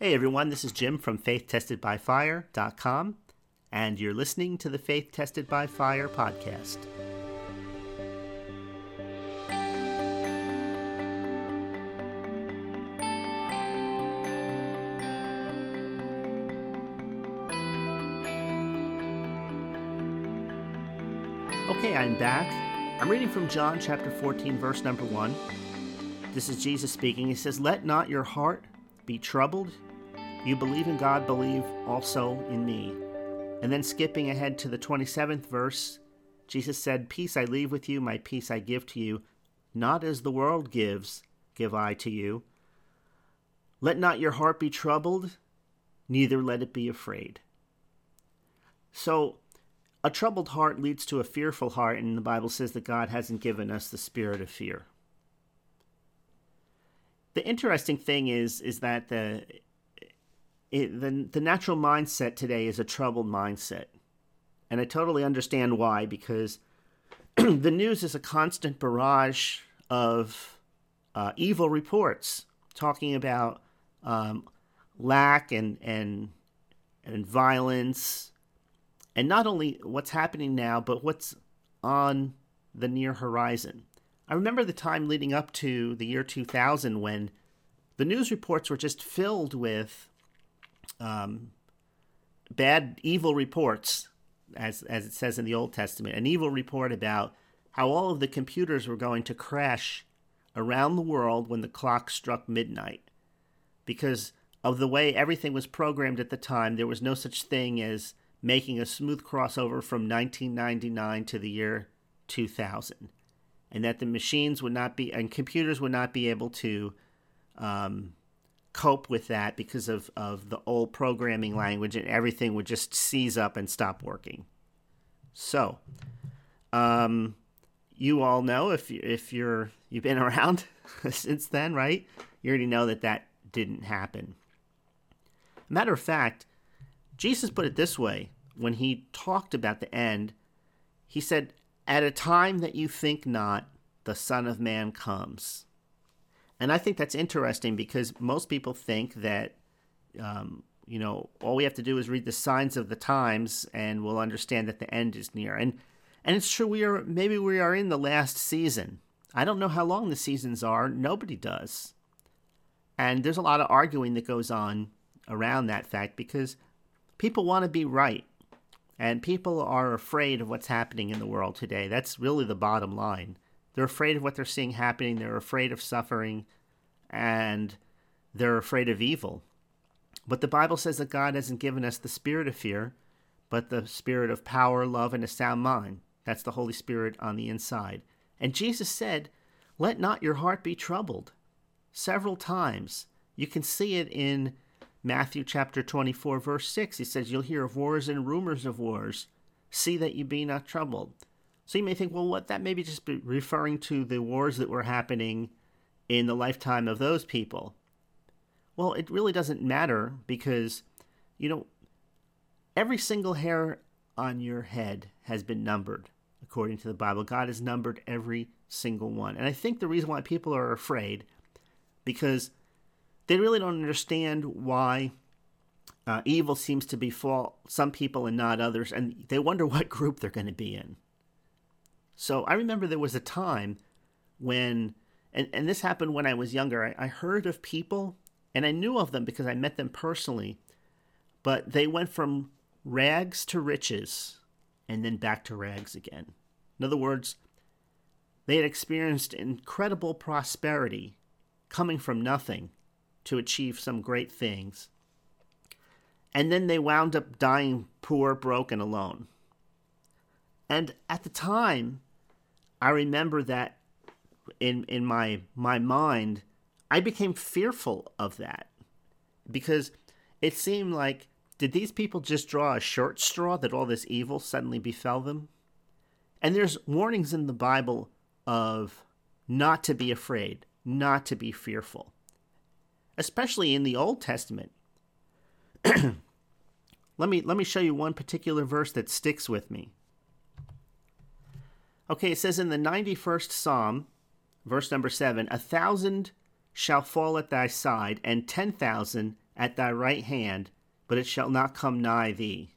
Hey everyone, this is Jim from FaithTestedByFire.com, and you're listening to the Faith Tested by Fire podcast. Okay, I'm back. I'm reading from John chapter 14, verse number 1. This is Jesus speaking. He says, Let not your heart be troubled. You believe in God, believe also in me. And then skipping ahead to the 27th verse, Jesus said, Peace I leave with you, my peace I give to you. Not as the world gives, give I to you. Let not your heart be troubled, neither let it be afraid. So, a troubled heart leads to a fearful heart, and the Bible says that God hasn't given us the spirit of fear. The interesting thing is, is that the it, the the natural mindset today is a troubled mindset, and I totally understand why. Because the news is a constant barrage of uh, evil reports talking about um, lack and and and violence, and not only what's happening now, but what's on the near horizon. I remember the time leading up to the year 2000 when the news reports were just filled with um, bad, evil reports, as as it says in the Old Testament, an evil report about how all of the computers were going to crash around the world when the clock struck midnight, because of the way everything was programmed at the time. There was no such thing as making a smooth crossover from 1999 to the year 2000, and that the machines would not be and computers would not be able to um, cope with that because of, of the old programming language and everything would just seize up and stop working. So, um, you all know if you, if you're you've been around since then, right? You already know that that didn't happen. Matter of fact, Jesus put it this way when he talked about the end. He said, "At a time that you think not, the Son of Man comes." And I think that's interesting because most people think that, um, you know, all we have to do is read the signs of the times and we'll understand that the end is near. And and it's true we are maybe we are in the last season. I don't know how long the seasons are. Nobody does. And there's a lot of arguing that goes on around that fact because people want to be right. And people are afraid of what's happening in the world today. That's really the bottom line. They're afraid of what they're seeing happening. They're afraid of suffering, and they're afraid of evil. But the Bible says that God hasn't given us the spirit of fear, but the spirit of power, love, and a sound mind. That's the Holy Spirit on the inside. And Jesus said, Let not your heart be troubled. Several times. You can see it in Matthew chapter 24, verse 6. He says, You'll hear of wars and rumors of wars. See that you be not troubled. So you may think, well, what that may be just referring to the wars that were happening in the lifetime of those people. Well, it really doesn't matter because, you know, every single hair on your head has been numbered according to the Bible. God has numbered every single one. And I think the reason why people are afraid because they really don't understand why uh, evil seems to befall some people and not others, and they wonder what group they're going to be in. So I remember there was a time when, and, and this happened when I was younger, I, I heard of people, and I knew of them because I met them personally, but they went from rags to riches and then back to rags again. In other words, they had experienced incredible prosperity coming from nothing to achieve some great things. And then they wound up dying poor, broke, and alone. And at the time, I remember that in in my my mind, I became fearful of that because it seemed like did these people just draw a short straw that all this evil suddenly befell them? And there's warnings in the Bible of not to be afraid, not to be fearful, especially in the Old Testament. let me let me show you one particular verse that sticks with me. Okay, it says in the 91st Psalm, verse number 7 A thousand shall fall at thy side, and ten thousand at thy right hand, but it shall not come nigh thee.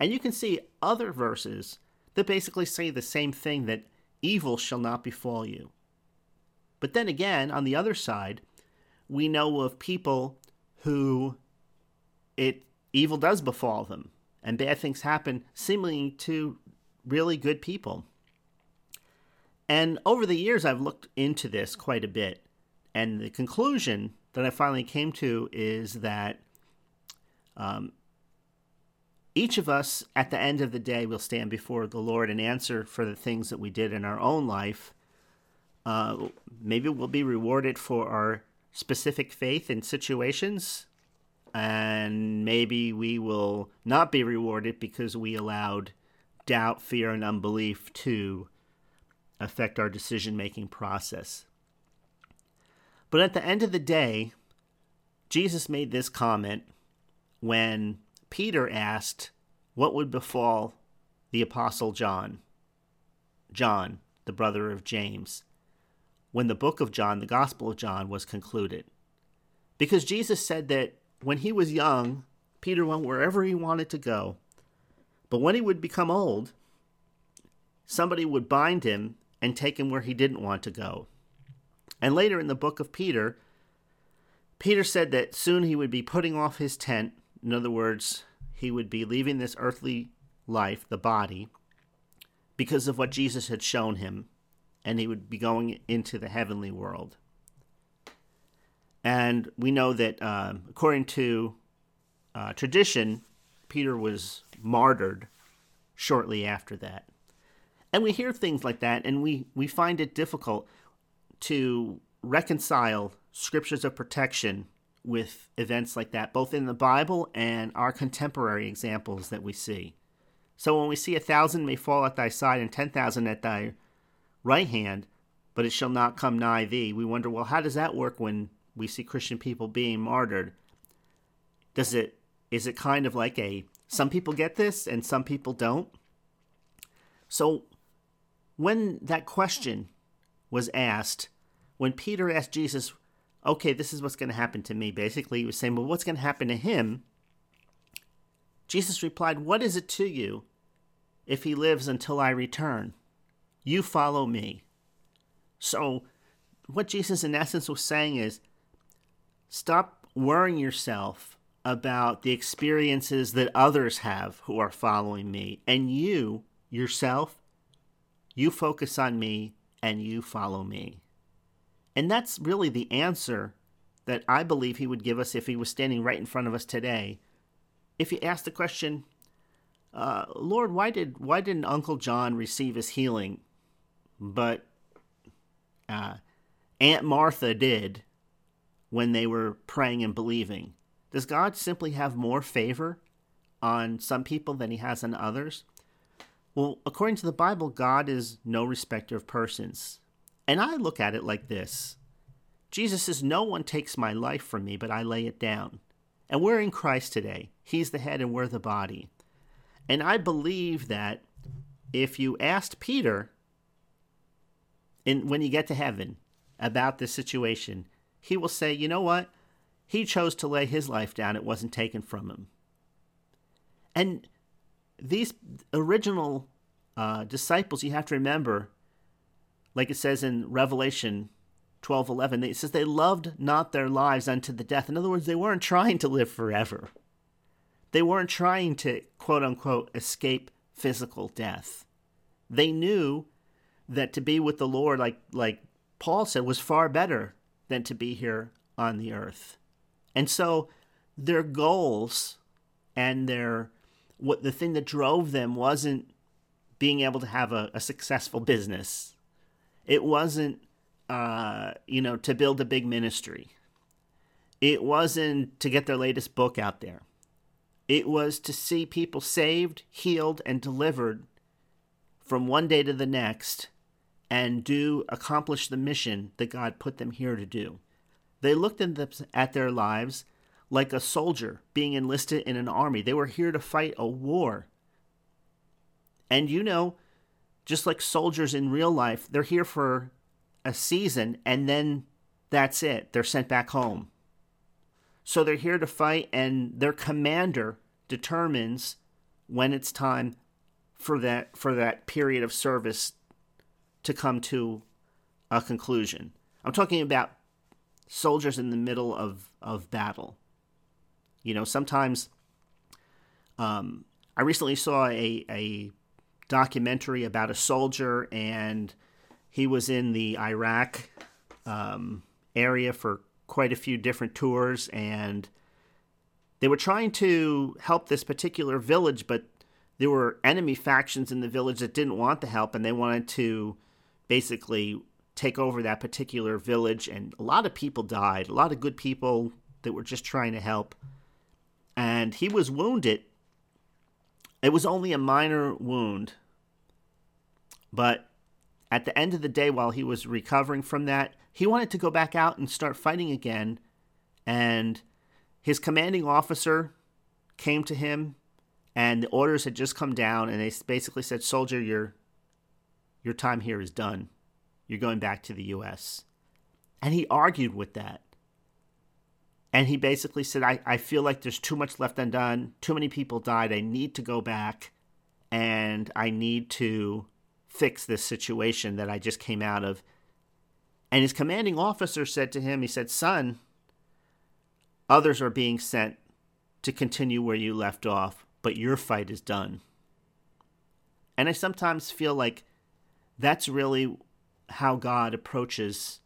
And you can see other verses that basically say the same thing that evil shall not befall you. But then again, on the other side, we know of people who it evil does befall them and bad things happen seemingly to really good people. And over the years, I've looked into this quite a bit. And the conclusion that I finally came to is that um, each of us, at the end of the day, will stand before the Lord and answer for the things that we did in our own life. Uh, maybe we'll be rewarded for our specific faith in situations, and maybe we will not be rewarded because we allowed doubt, fear, and unbelief to affect our decision making process. But at the end of the day, Jesus made this comment when Peter asked what would befall the Apostle John, John, the brother of James, when the book of John, the Gospel of John, was concluded. Because Jesus said that when he was young, Peter went wherever he wanted to go. But when he would become old, somebody would bind him and take him where he didn't want to go. And later in the book of Peter, Peter said that soon he would be putting off his tent. In other words, he would be leaving this earthly life, the body, because of what Jesus had shown him, and he would be going into the heavenly world. And we know that, uh, according to uh, tradition, Peter was martyred shortly after that. And we hear things like that, and we, we find it difficult to reconcile scriptures of protection with events like that, both in the Bible and our contemporary examples that we see. So when we see a thousand may fall at thy side and ten thousand at thy right hand, but it shall not come nigh thee, we wonder, well, how does that work when we see Christian people being martyred? Does it is it kind of like a some people get this and some people don't? So when that question was asked, when Peter asked Jesus, okay, this is what's going to happen to me, basically, he was saying, well, what's going to happen to him? Jesus replied, What is it to you if he lives until I return? You follow me. So, what Jesus in essence was saying is stop worrying yourself about the experiences that others have who are following me, and you yourself you focus on me and you follow me. And that's really the answer that I believe he would give us if he was standing right in front of us today. If you ask the question, uh, Lord, why did why didn't Uncle John receive his healing, but uh, Aunt Martha did when they were praying and believing? Does God simply have more favor on some people than He has on others? Well, according to the Bible, God is no respecter of persons. And I look at it like this Jesus says, No one takes my life from me, but I lay it down. And we're in Christ today. He's the head and we're the body. And I believe that if you asked Peter, in, when you get to heaven, about this situation, he will say, You know what? He chose to lay his life down, it wasn't taken from him. And these original uh, disciples, you have to remember, like it says in Revelation 12 11, it says they loved not their lives unto the death. In other words, they weren't trying to live forever. They weren't trying to, quote unquote, escape physical death. They knew that to be with the Lord, like, like Paul said, was far better than to be here on the earth. And so their goals and their what the thing that drove them wasn't being able to have a, a successful business. It wasn't, uh, you know, to build a big ministry. It wasn't to get their latest book out there. It was to see people saved, healed, and delivered from one day to the next and do accomplish the mission that God put them here to do. They looked at their lives like a soldier being enlisted in an army. They were here to fight a war. And you know, just like soldiers in real life, they're here for a season and then that's it. They're sent back home. So they're here to fight, and their commander determines when it's time for that for that period of service to come to a conclusion. I'm talking about soldiers in the middle of, of battle. You know, sometimes um, I recently saw a, a documentary about a soldier, and he was in the Iraq um, area for quite a few different tours, and they were trying to help this particular village, but there were enemy factions in the village that didn't want the help, and they wanted to basically take over that particular village. And a lot of people died, a lot of good people that were just trying to help. And he was wounded. It was only a minor wound, but at the end of the day, while he was recovering from that, he wanted to go back out and start fighting again. And his commanding officer came to him, and the orders had just come down, and they basically said, "Soldier, your your time here is done. You're going back to the U.S." And he argued with that. And he basically said, I, I feel like there's too much left undone. Too many people died. I need to go back and I need to fix this situation that I just came out of. And his commanding officer said to him, he said, Son, others are being sent to continue where you left off, but your fight is done. And I sometimes feel like that's really how God approaches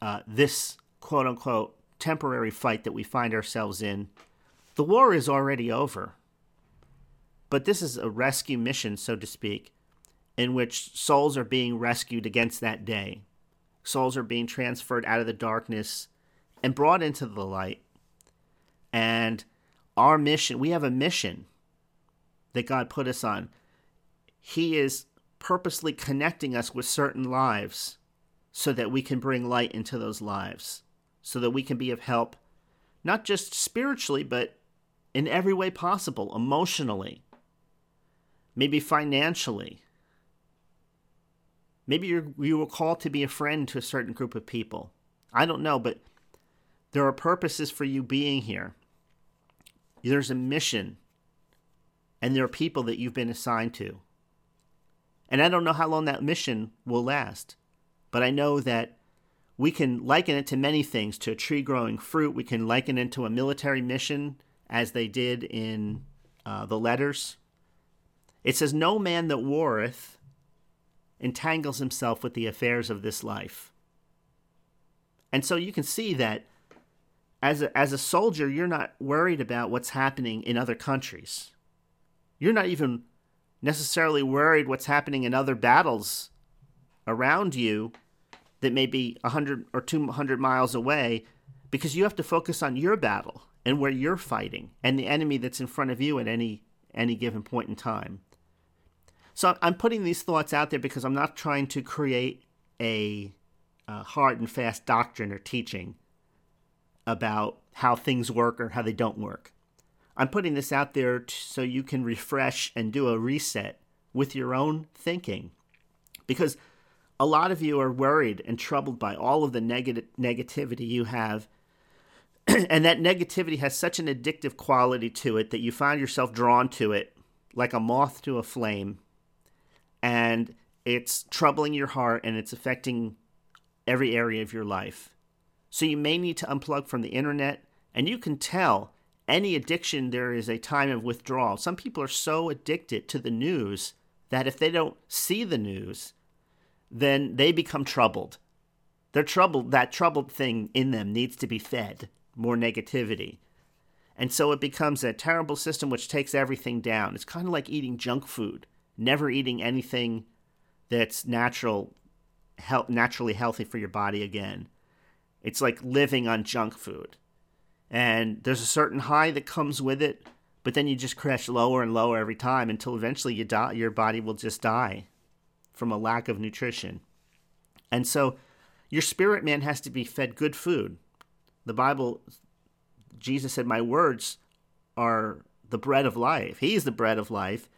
uh, this quote unquote temporary fight that we find ourselves in. The war is already over. But this is a rescue mission, so to speak in which souls are being rescued against that day. Souls are being transferred out of the darkness and brought into the light. And our mission, we have a mission that God put us on. He is purposely connecting us with certain lives so that we can bring light into those lives, so that we can be of help, not just spiritually, but in every way possible emotionally, maybe financially, Maybe you're, you were called to be a friend to a certain group of people. I don't know, but there are purposes for you being here. There's a mission, and there are people that you've been assigned to. And I don't know how long that mission will last, but I know that we can liken it to many things to a tree growing fruit. We can liken it to a military mission, as they did in uh, the letters. It says, No man that warreth entangles himself with the affairs of this life. And so you can see that as a, as a soldier, you're not worried about what's happening in other countries. You're not even necessarily worried what's happening in other battles around you that may be 100 or 200 miles away because you have to focus on your battle and where you're fighting and the enemy that's in front of you at any any given point in time. So I'm putting these thoughts out there because I'm not trying to create a, a hard and fast doctrine or teaching about how things work or how they don't work. I'm putting this out there t- so you can refresh and do a reset with your own thinking. Because a lot of you are worried and troubled by all of the negative negativity you have. and that negativity has such an addictive quality to it that you find yourself drawn to it like a moth to a flame and it's troubling your heart and it's affecting every area of your life. So you may need to unplug from the internet, and you can tell any addiction there is a time of withdrawal. Some people are so addicted to the news that if they don't see the news, then they become troubled. They're troubled, that troubled thing in them needs to be fed more negativity. And so it becomes a terrible system which takes everything down. It's kind of like eating junk food never eating anything that's natural, he- naturally healthy for your body again. It's like living on junk food. And there's a certain high that comes with it, but then you just crash lower and lower every time until eventually you die, your body will just die from a lack of nutrition. And so your spirit man has to be fed good food. The Bible, Jesus said, My words are the bread of life. He is the bread of life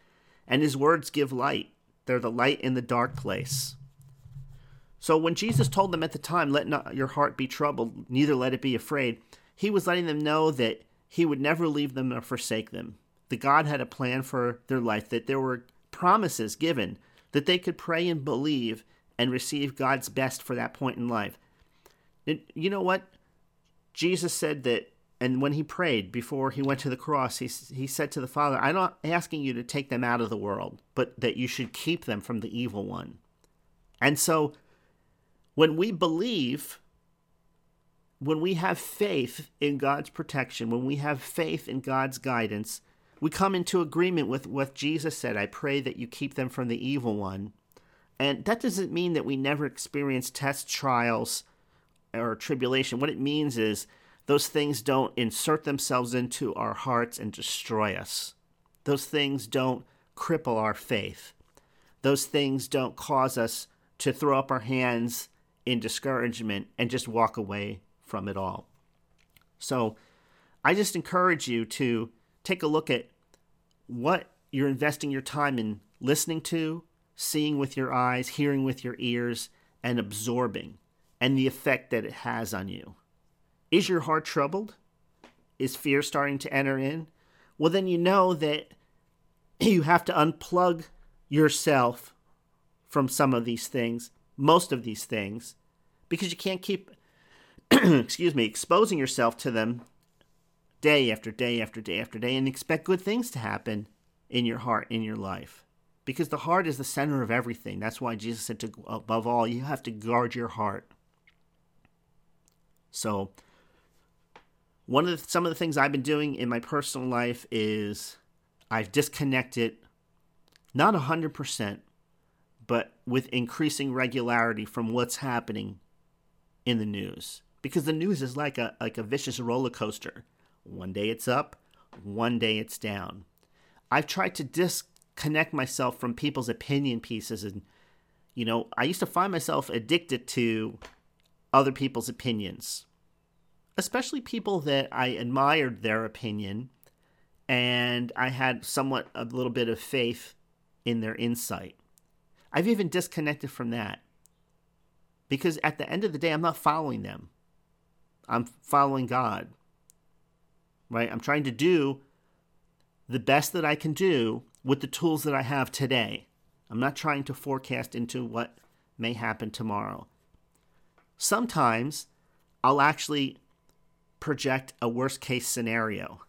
and his words give light. They're the light in the dark place. So when Jesus told them at the time, Let not your heart be troubled, neither let it be afraid, he was letting them know that he would never leave them or forsake them. That God had a plan for their life, that there were promises given, that they could pray and believe and receive God's best for that point in life. And you know what? Jesus said that, and when he prayed before he went to the cross, he, he said to the Father, I'm not asking you to take them out of the world, but that you should keep them from the evil one. And so when we believe, when we have faith in God's protection, when we have faith in God's guidance, we come into agreement with what Jesus said I pray that you keep them from the evil one. And that doesn't mean that we never experience test trials or tribulation. What it means is those things don't insert themselves into our hearts and destroy us. Those things don't cripple our faith. Those things don't cause us to throw up our hands in discouragement and just walk away from it all. So I just encourage you to take a look at what you're investing your time in listening to, seeing with your eyes, hearing with your ears, and absorbing, and the effect that it has on you. Is your heart troubled? Is fear starting to enter in? Well, then you know that you have to unplug yourself from some of these things, most of these things, because you can't keep, excuse me, exposing yourself to them day after day after day after day and expect good things to happen in your heart, in your life. Because the heart is the center of everything. That's why Jesus said to above all, you have to guard your heart. So, one of the, some of the things I've been doing in my personal life is I've disconnected not 100%, but with increasing regularity from what's happening in the news because the news is like a like a vicious roller coaster. One day it's up, one day it's down. I've tried to disconnect myself from people's opinion pieces and you know, I used to find myself addicted to other people's opinions. Especially people that I admired their opinion and I had somewhat a little bit of faith in their insight. I've even disconnected from that because at the end of the day, I'm not following them. I'm following God. Right? I'm trying to do the best that I can do with the tools that I have today. I'm not trying to forecast into what may happen tomorrow. Sometimes I'll actually project a worst case scenario.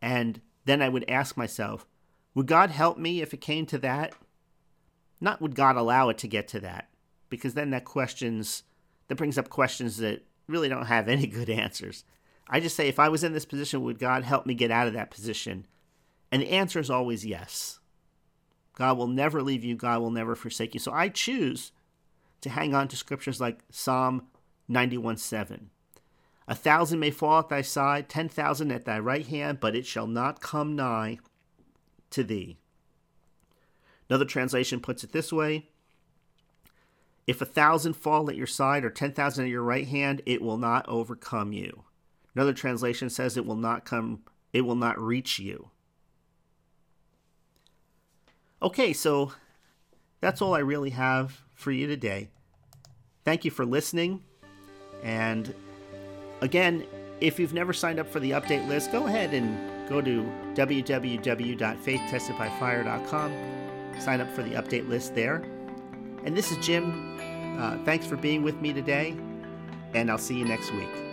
And then I would ask myself, would God help me if it came to that? Not would God allow it to get to that, because then that questions that brings up questions that really don't have any good answers. I just say if I was in this position, would God help me get out of that position? And the answer is always yes. God will never leave you, God will never forsake you. So I choose to hang on to scriptures like Psalm 91 7. A thousand may fall at thy side, ten thousand at thy right hand, but it shall not come nigh to thee. Another translation puts it this way If a thousand fall at your side or ten thousand at your right hand, it will not overcome you. Another translation says it will not come, it will not reach you. Okay, so that's all I really have for you today. Thank you for listening. And again, if you've never signed up for the update list, go ahead and go to www.faithtestedbyfire.com sign up for the update list there. And this is Jim. Uh, thanks for being with me today, and I'll see you next week.